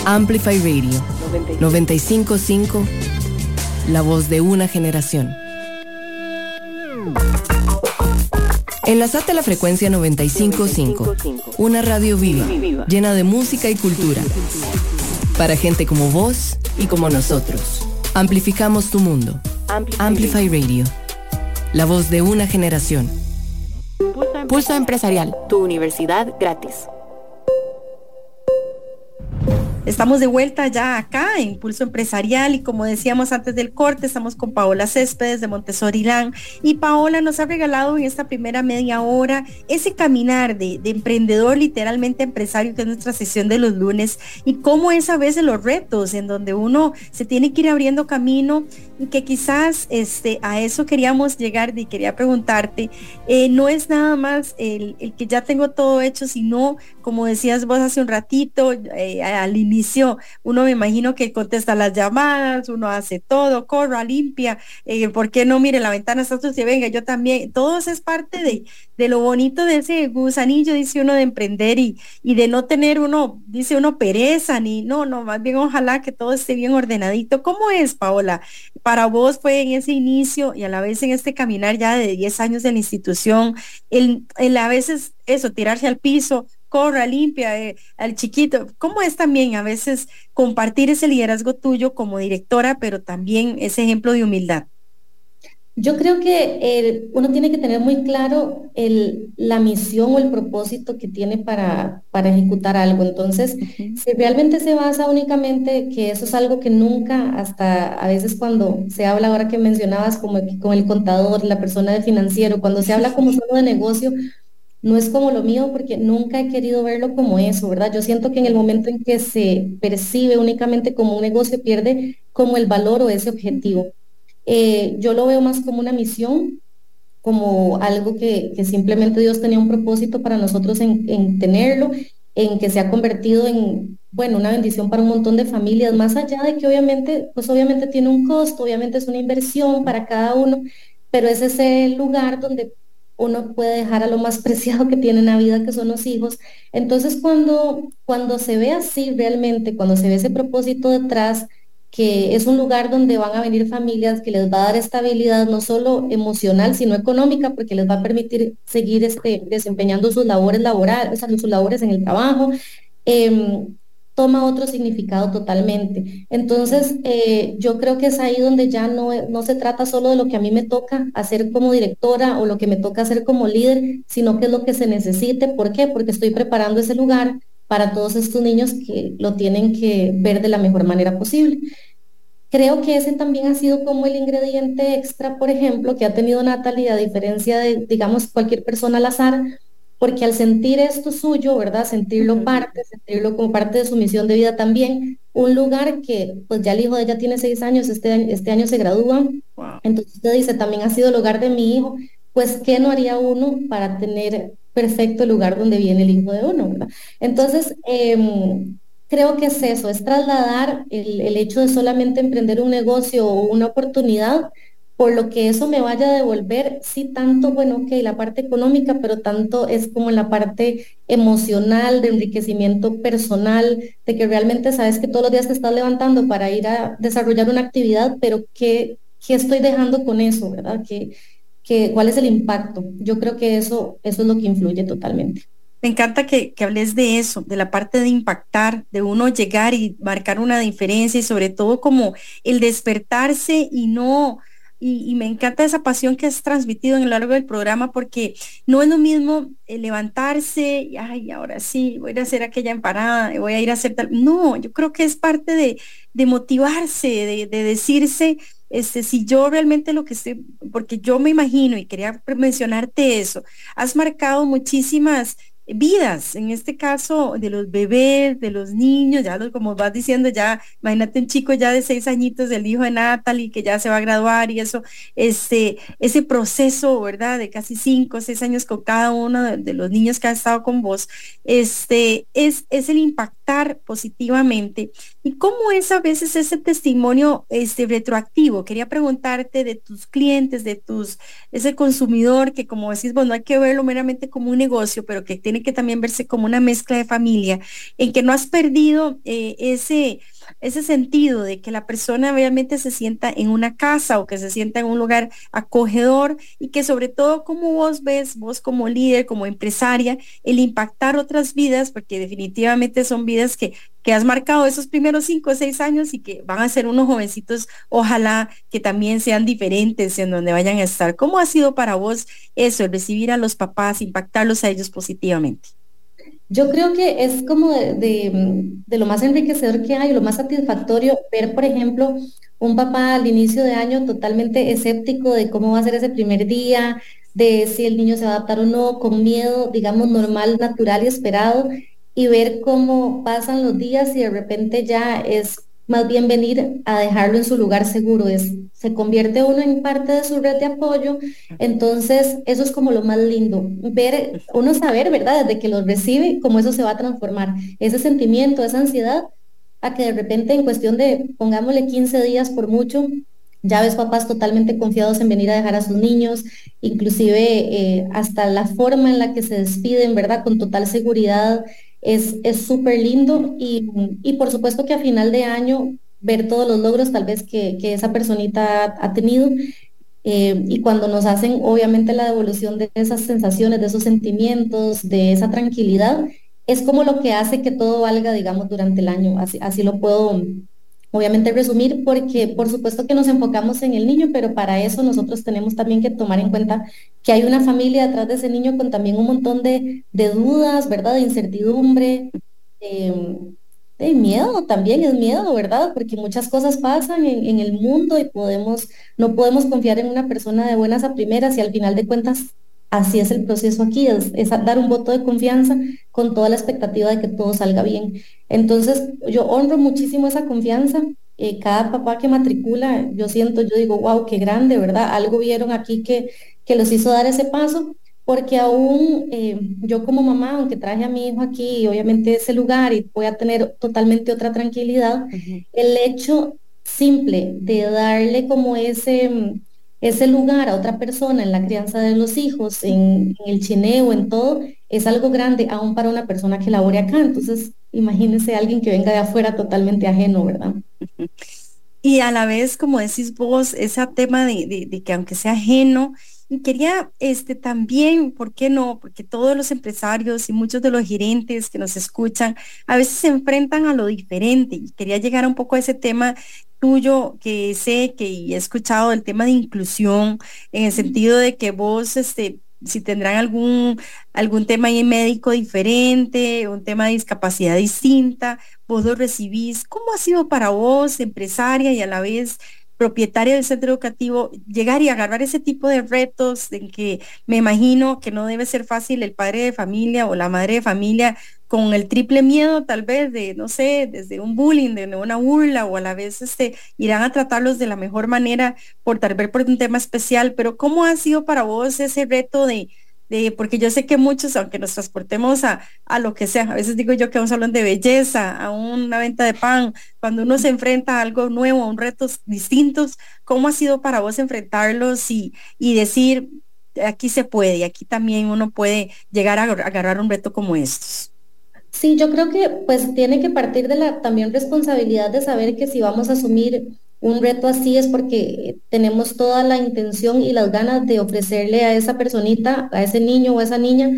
Amplify Radio 955, la voz de una generación. Enlazate a la frecuencia 955, una radio viva, llena de música y cultura. Para gente como vos y como nosotros. Amplificamos tu mundo. Amplify Radio. La voz de una generación. Pulso Empresarial, tu universidad gratis.
Estamos de vuelta ya acá en Pulso Empresarial y como decíamos antes del corte, estamos con Paola Céspedes de Montessori Lan y Paola nos ha regalado en esta primera media hora ese caminar de, emprendedor, literalmente empresario, que es nuestra sesión de los lunes y cómo es a veces los retos en donde uno se tiene que ir abriendo camino que quizás este, a eso queríamos llegar y quería preguntarte, eh, no es nada más el, que ya tengo todo hecho, sino como decías vos hace un ratito, eh, al inicio, uno me imagino que contesta las llamadas, uno hace todo, corra, limpia, eh, ¿por qué no mire la ventana está sucia? Venga, yo también, todo eso es parte de, de lo bonito de ese gusanillo, dice uno, de emprender y, y de no tener uno, dice uno, pereza, ni, no, no, más bien ojalá que todo esté bien ordenadito. ¿Cómo es, Paola? Para vos fue en ese inicio y a la vez en este caminar ya de 10 años de la institución, el, el a veces eso, tirarse al piso, corra, limpia eh, al chiquito. ¿Cómo es también a veces compartir ese liderazgo tuyo como directora, pero también ese ejemplo de humildad?
Yo creo que uno tiene que tener muy claro el, la misión o el propósito que tiene para, para ejecutar algo. Entonces, si realmente se basa únicamente que eso es algo que nunca, hasta a veces cuando se habla, ahora que mencionabas como con el contador, la persona de financiero, cuando se habla como solo de negocio, no es como lo mío porque nunca he querido verlo como eso, ¿verdad? Yo siento que en el momento en que se percibe únicamente como un negocio, pierde como el valor o ese objetivo. Eh, yo lo veo más como una misión, como algo que, simplemente Dios tenía un propósito para nosotros en, tenerlo, en que se ha convertido en, bueno, una bendición para un montón de familias, más allá de que obviamente, pues obviamente tiene un costo, obviamente es una inversión para cada uno, pero es ese lugar donde uno puede dejar a lo más preciado que tiene en la vida, que son los hijos. Entonces, cuando, cuando se ve así realmente, cuando se ve ese propósito detrás, que es un lugar donde van a venir familias que les va a dar estabilidad no solo emocional, sino económica, porque les va a permitir seguir este, desempeñando sus labores laborales, sus labores en el trabajo. Em, toma otro significado totalmente. Entonces, eh, yo creo que es ahí donde ya no, no se trata solo de lo que a mí me toca hacer como directora o lo que me toca hacer como líder, sino que es lo que se necesite. ¿Por qué? Porque estoy preparando ese lugar para todos estos niños que lo tienen que ver de la mejor manera posible. Creo que ese también ha sido como el ingrediente extra, por ejemplo, que ha tenido Natalia, a diferencia de, digamos, cualquier persona al azar, porque al sentir esto suyo, ¿verdad? Sentirlo parte, sentirlo como parte de su misión de vida también, un lugar que pues ya el hijo de ella tiene seis años, este, este año se gradúa, entonces usted dice, también ha sido el hogar de mi hijo, pues ¿qué no haría uno para tener perfecto lugar donde viene el hijo de uno, ¿verdad? Entonces, em, creo que es eso, es trasladar el, el hecho de solamente emprender un negocio o una oportunidad por lo que eso me vaya a devolver, sí, tanto, bueno, que la parte económica, pero tanto es como la parte emocional, de enriquecimiento personal, de que realmente sabes que todos los días te estás levantando para ir a desarrollar una actividad, pero ¿qué, qué estoy dejando con eso, verdad? ¿Qué, qué, ¿Cuál es el impacto? Yo creo que eso, eso es lo que influye totalmente.
Me encanta que, que, hables de eso, de la parte de impactar, de uno llegar y marcar una diferencia y sobre todo como el despertarse y no y, me encanta esa pasión que has transmitido en lo largo del programa porque no es lo mismo eh, levantarse y, ay, ahora sí, voy a hacer aquella empanada, voy a ir a hacer tal. No, yo creo que es parte de, de motivarse, de, de, decirse, este, si yo realmente lo que estoy, porque yo me imagino y quería mencionarte eso, has marcado muchísimas vidas, en este caso de los bebés, de los niños, ya los, como vas diciendo, ya imagínate un chico ya de seis añitos, del hijo de Natalie, que ya se va a graduar y eso, este, ese proceso, ¿verdad? De casi cinco, seis años con cada uno de, los niños que ha estado con vos, este, es, es el positivamente. ¿Y cómo es a veces ese testimonio este, retroactivo? Quería preguntarte de tus clientes, de tus, ese consumidor que como decís, bueno, no hay que verlo meramente como un negocio, pero que tiene que también verse como una mezcla de familia, en que no has perdido eh, ese, ese sentido de que la persona realmente se sienta en una casa o que se sienta en un lugar acogedor y que sobre todo como vos ves, vos como líder, como empresaria, el impactar otras vidas, porque definitivamente son vidas que, que has marcado esos primeros cinco o seis años y que van a ser unos jovencitos, ojalá que también sean diferentes en donde vayan a estar. ¿Cómo ha sido para vos eso, el recibir a los papás, impactarlos a ellos positivamente?
Yo creo que es como de, lo más enriquecedor que hay, lo más satisfactorio ver, por ejemplo, un papá al inicio de año totalmente escéptico de cómo va a ser ese primer día, de si el niño se va a adaptar o no, con miedo, digamos, normal, natural y esperado, y ver cómo pasan los días y de repente ya es más bien venir a dejarlo en su lugar seguro, es, se convierte uno en parte de su red de apoyo, entonces eso es como lo más lindo, ver, uno saber, ¿verdad? Desde que los recibe, cómo eso se va a transformar, ese sentimiento, esa ansiedad, a que de repente en cuestión de, pongámosle 15 días por mucho, ya ves papás totalmente confiados en venir a dejar a sus niños, inclusive eh, hasta la forma en la que se despiden, ¿verdad? Con total seguridad, es súper lindo y, y, por supuesto que a final de año ver todos los logros tal vez que, que esa personita ha, tenido eh, y cuando nos hacen obviamente la devolución de esas sensaciones, de esos sentimientos, de esa tranquilidad, es como lo que hace que todo valga, digamos, durante el año. Así, así lo puedo obviamente resumir porque por supuesto que nos enfocamos en el niño, pero para eso nosotros tenemos también que tomar en cuenta que hay una familia detrás de ese niño con también un montón de, dudas, ¿verdad? De incertidumbre, de miedo también, es miedo, ¿verdad? Porque muchas cosas pasan en, el mundo y podemos, no podemos confiar en una persona de buenas a primeras y al final de cuentas así es el proceso aquí, es, dar un voto de confianza con toda la expectativa de que todo salga bien. Entonces, yo honro muchísimo esa confianza. Eh, cada papá que matricula, yo siento, yo digo, wow, qué grande, ¿verdad? Algo vieron aquí que, que los hizo dar ese paso, porque aún eh, yo como mamá, aunque traje a mi hijo aquí, obviamente ese lugar y voy a tener totalmente otra tranquilidad, el hecho simple de darle como ese ese lugar a otra persona en la crianza de los hijos, en, el chineo, en todo, es algo grande aún para una persona que labore acá. Entonces, imagínense alguien que venga de afuera totalmente ajeno, ¿verdad?
Y a la vez, como decís vos, ese tema de, de que aunque sea ajeno, y quería este, también, ¿por qué no? Porque todos los empresarios y muchos de los gerentes que nos escuchan a veces se enfrentan a lo diferente y quería llegar un poco a ese tema tuyo que sé que he escuchado el tema de inclusión en el sentido de que vos este si tendrán algún algún tema médico diferente, un tema de discapacidad distinta, vos lo recibís. ¿Cómo ha sido para vos, empresaria y a la vez propietaria del centro educativo, llegar y agarrar ese tipo de retos en que me imagino que no debe ser fácil el padre de familia o la madre de familia con el triple miedo tal vez de, no sé, desde un bullying, de una burla o a la vez este, irán a tratarlos de la mejor manera por tal vez por un tema especial, pero ¿cómo ha sido para vos ese reto de, porque yo sé que muchos, aunque nos transportemos a, a, lo que sea, a veces digo yo que a un salón de belleza, a una venta de pan, cuando uno se enfrenta a algo nuevo, a un retos distintos, ¿cómo ha sido para vos enfrentarlos y, y decir, aquí se puede y aquí también uno puede llegar a agarrar un reto como estos?
Sí, yo creo que pues tiene que partir de la también responsabilidad de saber que si vamos a asumir un reto así es porque tenemos toda la intención y las ganas de ofrecerle a esa personita, a ese niño o a esa niña,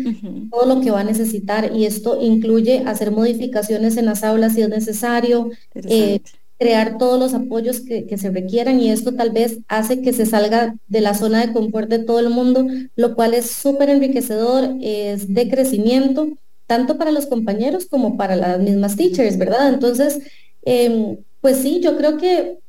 todo lo que va a necesitar. Y esto incluye hacer modificaciones en las aulas si es necesario, eh, crear todos los apoyos que, que, se requieran. Y esto tal vez hace que se salga de la zona de confort de todo el mundo, lo cual es súper enriquecedor, es de crecimiento, tanto para los compañeros como para las mismas teachers, ¿verdad? Entonces, em, pues sí, yo creo que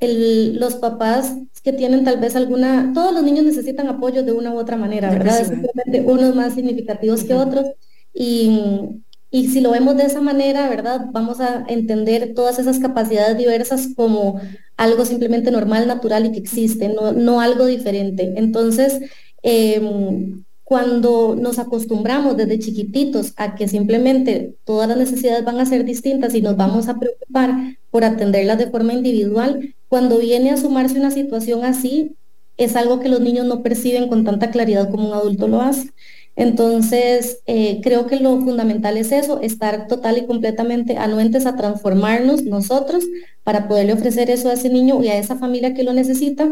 los papás que tienen tal vez alguna, todos los niños necesitan apoyo de una u otra manera, ¿verdad? Simplemente unos más significativos que otros. Y, y si lo vemos de esa manera, ¿verdad? Vamos a entender todas esas capacidades diversas como algo simplemente normal, natural y que existe, no, no algo diferente. Entonces, em, cuando nos acostumbramos desde chiquititos a que simplemente todas las necesidades van a ser distintas y nos vamos a preocupar por atenderlas de forma individual, cuando viene a sumarse una situación así, es algo que los niños no perciben con tanta claridad como un adulto lo hace. Entonces, eh, creo que lo fundamental es eso, estar total y completamente anuentes a transformarnos nosotros para poderle ofrecer eso a ese niño y a esa familia que lo necesita.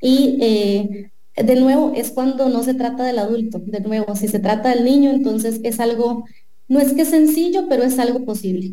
Y eh, de nuevo, es cuando no se trata del adulto. De nuevo, si se trata del niño, entonces es algo, no es que sencillo, pero es algo posible.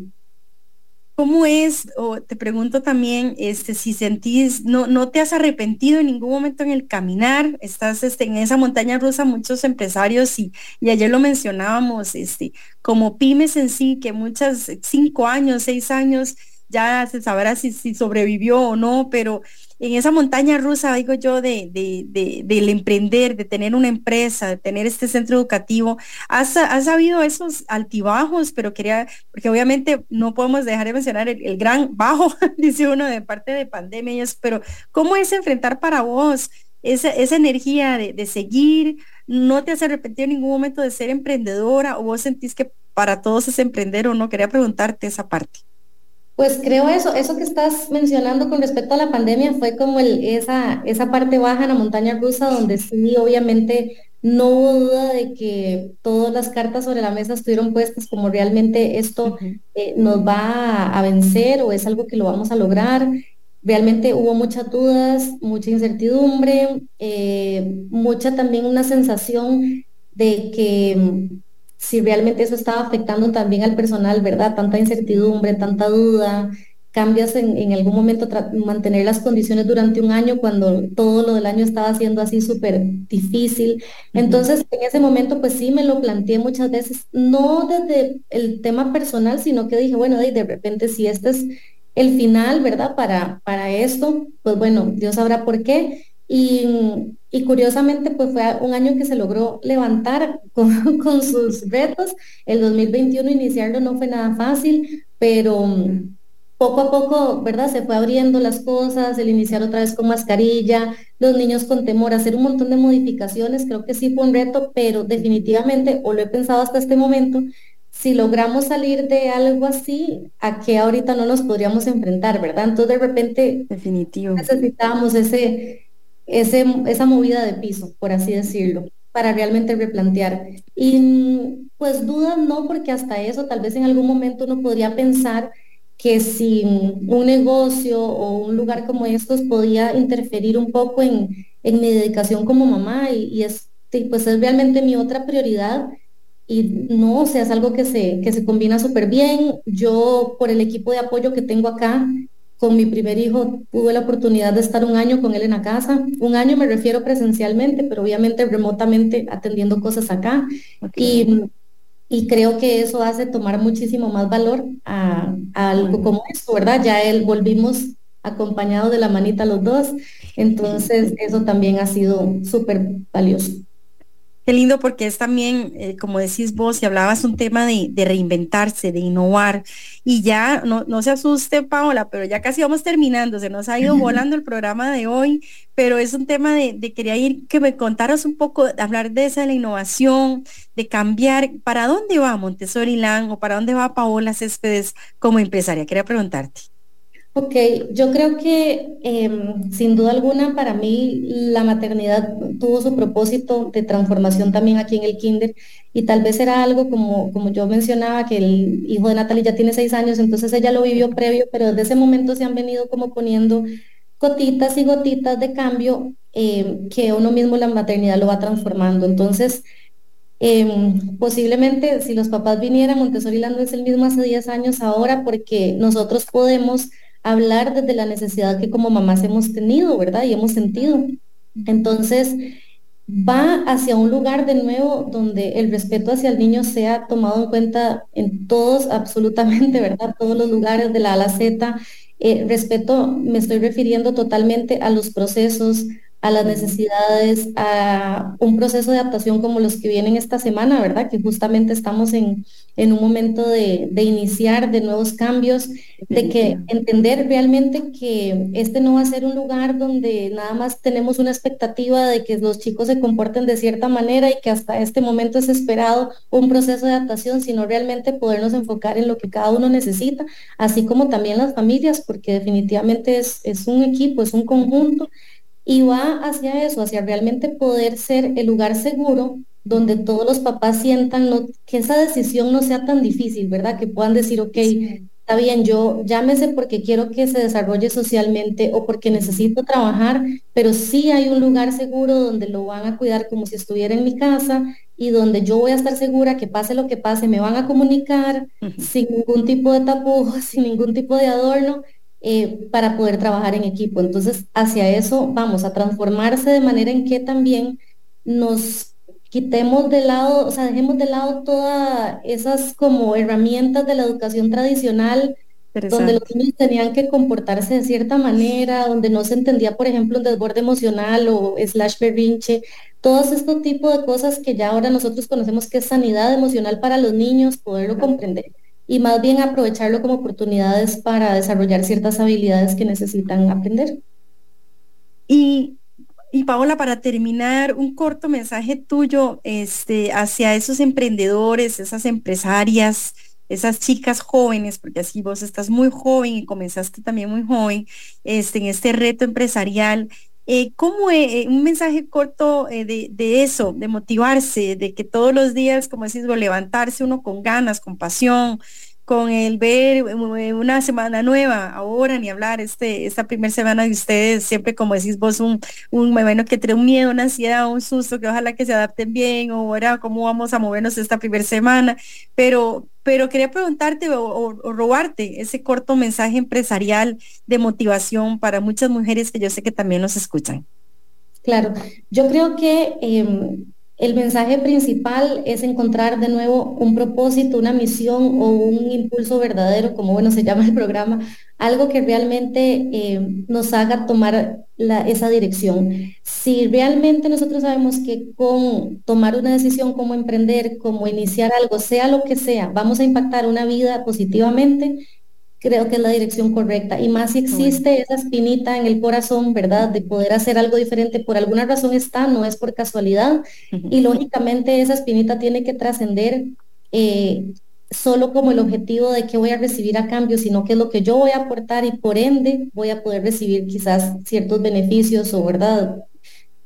¿Cómo es, o te pregunto también, este, si sentís, no, no te has arrepentido en ningún momento en el caminar, estás este, en esa montaña rusa, muchos empresarios, y, y ayer lo mencionábamos, este, como pymes en sí, que muchas, cinco años, seis años, ya se sabrá si, si sobrevivió o no, pero en esa montaña rusa, digo yo, de, de, del emprender, de tener una empresa, de tener este centro educativo, has, has habido esos altibajos, pero quería, porque obviamente no podemos dejar de mencionar el, gran bajo, dice uno, de parte de pandemia y eso, pero ¿cómo es enfrentar para vos esa, esa energía de, de seguir? ¿No te has arrepentido en ningún momento de ser emprendedora o vos sentís que para todos es emprender o no? Quería preguntarte esa parte.
Pues creo eso, eso que estás mencionando con respecto a la pandemia fue como el, esa, esa parte baja en la montaña rusa donde sí, obviamente no hubo duda de que todas las cartas sobre la mesa estuvieron puestas como realmente esto eh, nos va a, vencer o es algo que lo vamos a lograr. Realmente hubo muchas dudas, mucha incertidumbre, eh, mucha también una sensación de que si realmente eso estaba afectando también al personal, ¿verdad? Tanta incertidumbre, tanta duda, cambias en, algún momento mantener las condiciones durante un año cuando todo lo del año estaba siendo así súper difícil. Entonces, en ese momento, pues sí me lo planteé muchas veces, no desde el tema personal, sino que dije, bueno, de, de repente si este es el final, ¿verdad? Para, para esto, pues bueno, Dios sabrá por qué. Y, curiosamente, pues fue un año que se logró levantar con, sus retos. El 2021 iniciarlo no fue nada fácil, pero mm, poco a poco, ¿verdad? Se fue abriendo las cosas, el iniciar otra vez con mascarilla, los niños con temor, hacer un montón de modificaciones, creo que sí fue un reto, pero definitivamente, o lo he pensado hasta este momento, si logramos salir de algo así, ¿a qué ahorita no nos podríamos enfrentar, verdad? Entonces de repente
Definitivo.
necesitábamos ese, ese, esa movida de piso, por así decirlo, para realmente replantear. Y pues dudas no, porque hasta eso tal vez en algún momento uno podría pensar que si un negocio o un lugar como estos podía interferir un poco en, en mi dedicación como mamá y, es, pues es realmente mi otra prioridad y no, o sea, es algo que se, que se combina súper bien. Yo, por el equipo de apoyo que tengo acá, con mi primer hijo, tuve la oportunidad de estar un año con él en la casa. Un año me refiero presencialmente, pero obviamente remotamente atendiendo cosas acá. Y, y, creo que eso hace tomar muchísimo más valor a, algo como esto, ¿verdad? Ya él volvimos acompañados de la manita los dos. Entonces, eso también ha sido súper valioso.
Qué lindo porque es también, eh, como decís vos, y hablabas un tema de, reinventarse, de innovar. Y ya, no, no, se asuste, Paola, pero ya casi vamos terminando. Se nos ha ido volando el programa de hoy, pero es un tema de, de quería ir que me contaras un poco, hablar de esa, de la innovación, de cambiar. ¿Para dónde va Montessori o para dónde va Paola Céspedes como empresaria? Quería preguntarte.
Ok, yo creo que em, sin duda alguna para mí la maternidad tuvo su propósito de transformación también aquí en el kinder y tal vez era algo como, como yo mencionaba que el hijo de Natalie ya tiene seis años, entonces ella lo vivió previo, pero desde ese momento se han venido como poniendo gotitas y gotitas de cambio em, que uno mismo la maternidad lo va transformando. Entonces, em, posiblemente si los papás vinieran, Montessori Lando es el mismo hace 10 años ahora porque nosotros podemos hablar desde la necesidad que como mamás hemos tenido, ¿verdad? Y hemos sentido. Entonces, va hacia un lugar de nuevo donde el respeto hacia el niño sea tomado en cuenta en todos, absolutamente, ¿verdad? Todos los lugares de la A Z. Eh, respeto, me estoy refiriendo totalmente a los procesos, a las necesidades, a un proceso de adaptación como los que vienen esta semana, ¿verdad? Que justamente estamos en, en un momento de, de, iniciar de nuevos cambios, de que entender realmente que este no va a ser un lugar donde nada más tenemos una expectativa de que los chicos se comporten de cierta manera y que hasta este momento es esperado un proceso de adaptación, sino realmente podernos enfocar en lo que cada uno necesita, así como también las familias, porque definitivamente es, es un equipo, es un conjunto y va hacia eso, hacia realmente poder ser el lugar seguro donde todos los papás sientan que esa decisión no sea tan difícil, ¿verdad? Que puedan decir, ok, está bien, yo llámese porque quiero que se desarrolle socialmente o porque necesito trabajar, pero sí hay un lugar seguro donde lo van a cuidar como si estuviera en mi casa y donde yo voy a estar segura que pase lo que pase, me van a comunicar sin ningún tipo de tapujos, sin ningún tipo de adorno eh, para poder trabajar en equipo. Entonces, hacia eso vamos a transformarse de manera en que también nos quitemos de lado, o sea, dejemos de lado todas esas como herramientas de la educación tradicional, donde los niños tenían que comportarse de cierta manera, donde no se entendía, por ejemplo, un desborde emocional o slash berrinche, todos estos tipos de cosas que ya ahora nosotros conocemos que es sanidad emocional para los niños, poderlo comprender y más bien aprovecharlo como oportunidades para desarrollar ciertas habilidades que necesitan aprender.
Y, y Paola, para terminar, un corto mensaje tuyo este, hacia esos emprendedores, esas empresarias, esas chicas jóvenes, porque así vos estás muy joven y comenzaste también muy joven este, en este reto empresarial. Eh, ¿Cómo eh, un mensaje corto eh, de, de, eso, de motivarse, de que todos los días, como decís, levantarse uno con ganas, con pasión, con el ver una semana nueva, ahora ni hablar, este, esta primera semana de ustedes, siempre como decís vos, un, un bueno que tiene un miedo, una ansiedad, un susto, que ojalá que se adapten bien, o ahora cómo vamos a movernos esta primera semana, pero, pero quería preguntarte o, robarte ese corto mensaje empresarial de motivación para muchas mujeres que yo sé que también nos escuchan.
Claro, yo creo que em, el mensaje principal es encontrar de nuevo un propósito, una misión o un impulso verdadero, como bueno se llama el programa, algo que realmente eh, nos haga tomar esa dirección. Si realmente nosotros sabemos que con tomar una decisión como emprender, como iniciar algo, sea lo que sea, vamos a impactar una vida positivamente, creo que es la dirección correcta. Y más si existe esa espinita en el corazón, ¿verdad? De poder hacer algo diferente, por alguna razón está, no es por casualidad. Y lógicamente esa espinita tiene que trascender eh, solo como el objetivo de que voy a recibir a cambio, sino que es lo que yo voy a aportar y por ende voy a poder recibir quizás ciertos beneficios o, ¿verdad?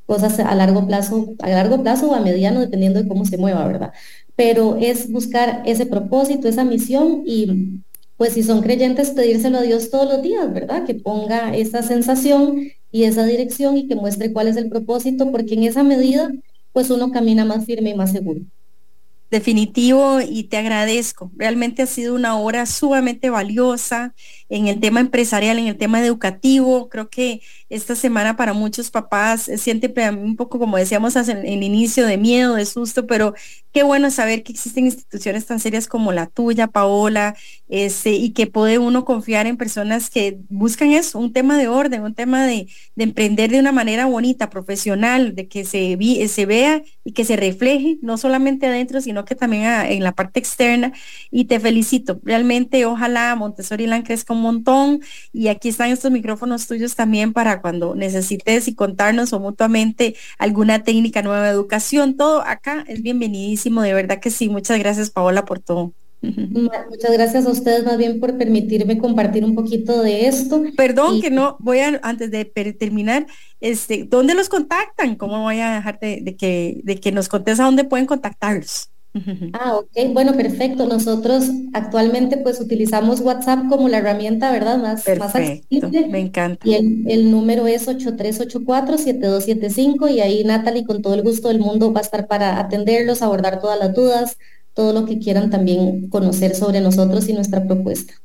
cosas a largo plazo, a largo plazo o a mediano, dependiendo de cómo se mueva, ¿verdad? Pero es buscar ese propósito, esa misión y pues si son creyentes, pedírselo a Dios todos los días, ¿verdad? Que ponga esa sensación y esa dirección y que muestre cuál es el propósito, porque en esa medida, pues uno camina más firme y más seguro
definitivo y te agradezco. Realmente ha sido una hora sumamente valiosa en el tema empresarial, en el tema educativo. Creo que esta semana para muchos papás siente un poco, como decíamos en el inicio, de miedo, de susto, pero qué bueno saber que existen instituciones tan serias como la tuya, Paola, este, y que puede uno confiar en personas que buscan eso, un tema de orden, un tema de, emprender de una manera bonita, profesional, de que se, vea y que se refleje, no solamente adentro, sino que también en la parte externa. Y te felicito. Realmente, ojalá Montessori Land crezca un montón. Y aquí están estos micrófonos tuyos también para cuando necesites y contarnos o mutuamente alguna técnica nueva de educación. Todo acá es bienvenidísimo. De verdad que sí. Muchas gracias, Paola, por todo.
Muchas gracias a ustedes más bien por permitirme compartir un poquito de esto.
Perdón que no voy a, antes de terminar, este, ¿dónde los contactan? ¿Cómo voy a dejarte de, que, de que nos contes a dónde pueden contactarlos?
Ah, ok, bueno, perfecto. Nosotros actualmente pues utilizamos WhatsApp como la herramienta, ¿verdad? Más, más accesible.
Me encanta.
Y el, el número es 8384-7275 y ahí Natalie con todo el gusto del mundo va a estar para atenderlos, abordar todas las dudas, todo lo que quieran también conocer sobre nosotros y nuestra propuesta.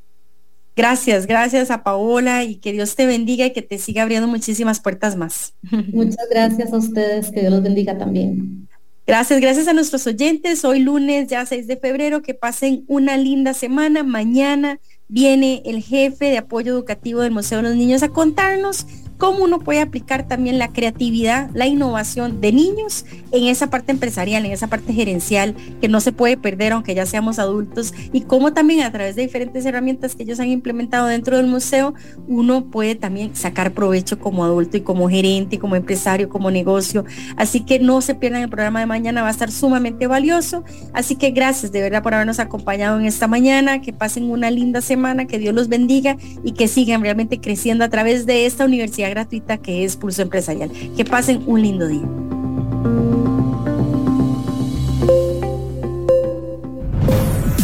Gracias, gracias a Paola y que Dios te bendiga y que te siga abriendo muchísimas puertas más.
Muchas gracias a ustedes, que Dios los bendiga también.
Gracias, gracias a nuestros oyentes. Hoy lunes, ya 6 de febrero, que pasen una linda semana. Mañana viene el jefe de apoyo educativo del Museo de los Niños a contarnos cómo uno puede aplicar también la creatividad, la innovación de niños en esa parte empresarial, en esa parte gerencial que no se puede perder aunque ya seamos adultos y cómo también a través de diferentes herramientas que ellos han implementado dentro del museo, uno puede también sacar provecho como adulto y como gerente, como empresario, como negocio. Así que no se pierdan el programa de mañana, va a estar sumamente valioso. Así que gracias de verdad por habernos acompañado en esta mañana, que pasen una linda semana, que Dios los bendiga y que sigan realmente creciendo a través de esta universidad gratuita que es Pulso Empresarial. Que pasen un lindo día.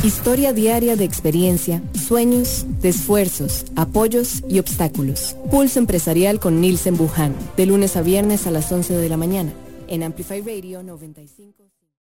Historia diaria de experiencia, sueños, de esfuerzos, apoyos y obstáculos. Pulso Empresarial con Nielsen Buján, de lunes a viernes a las 11 de la mañana, en Amplify Radio 95.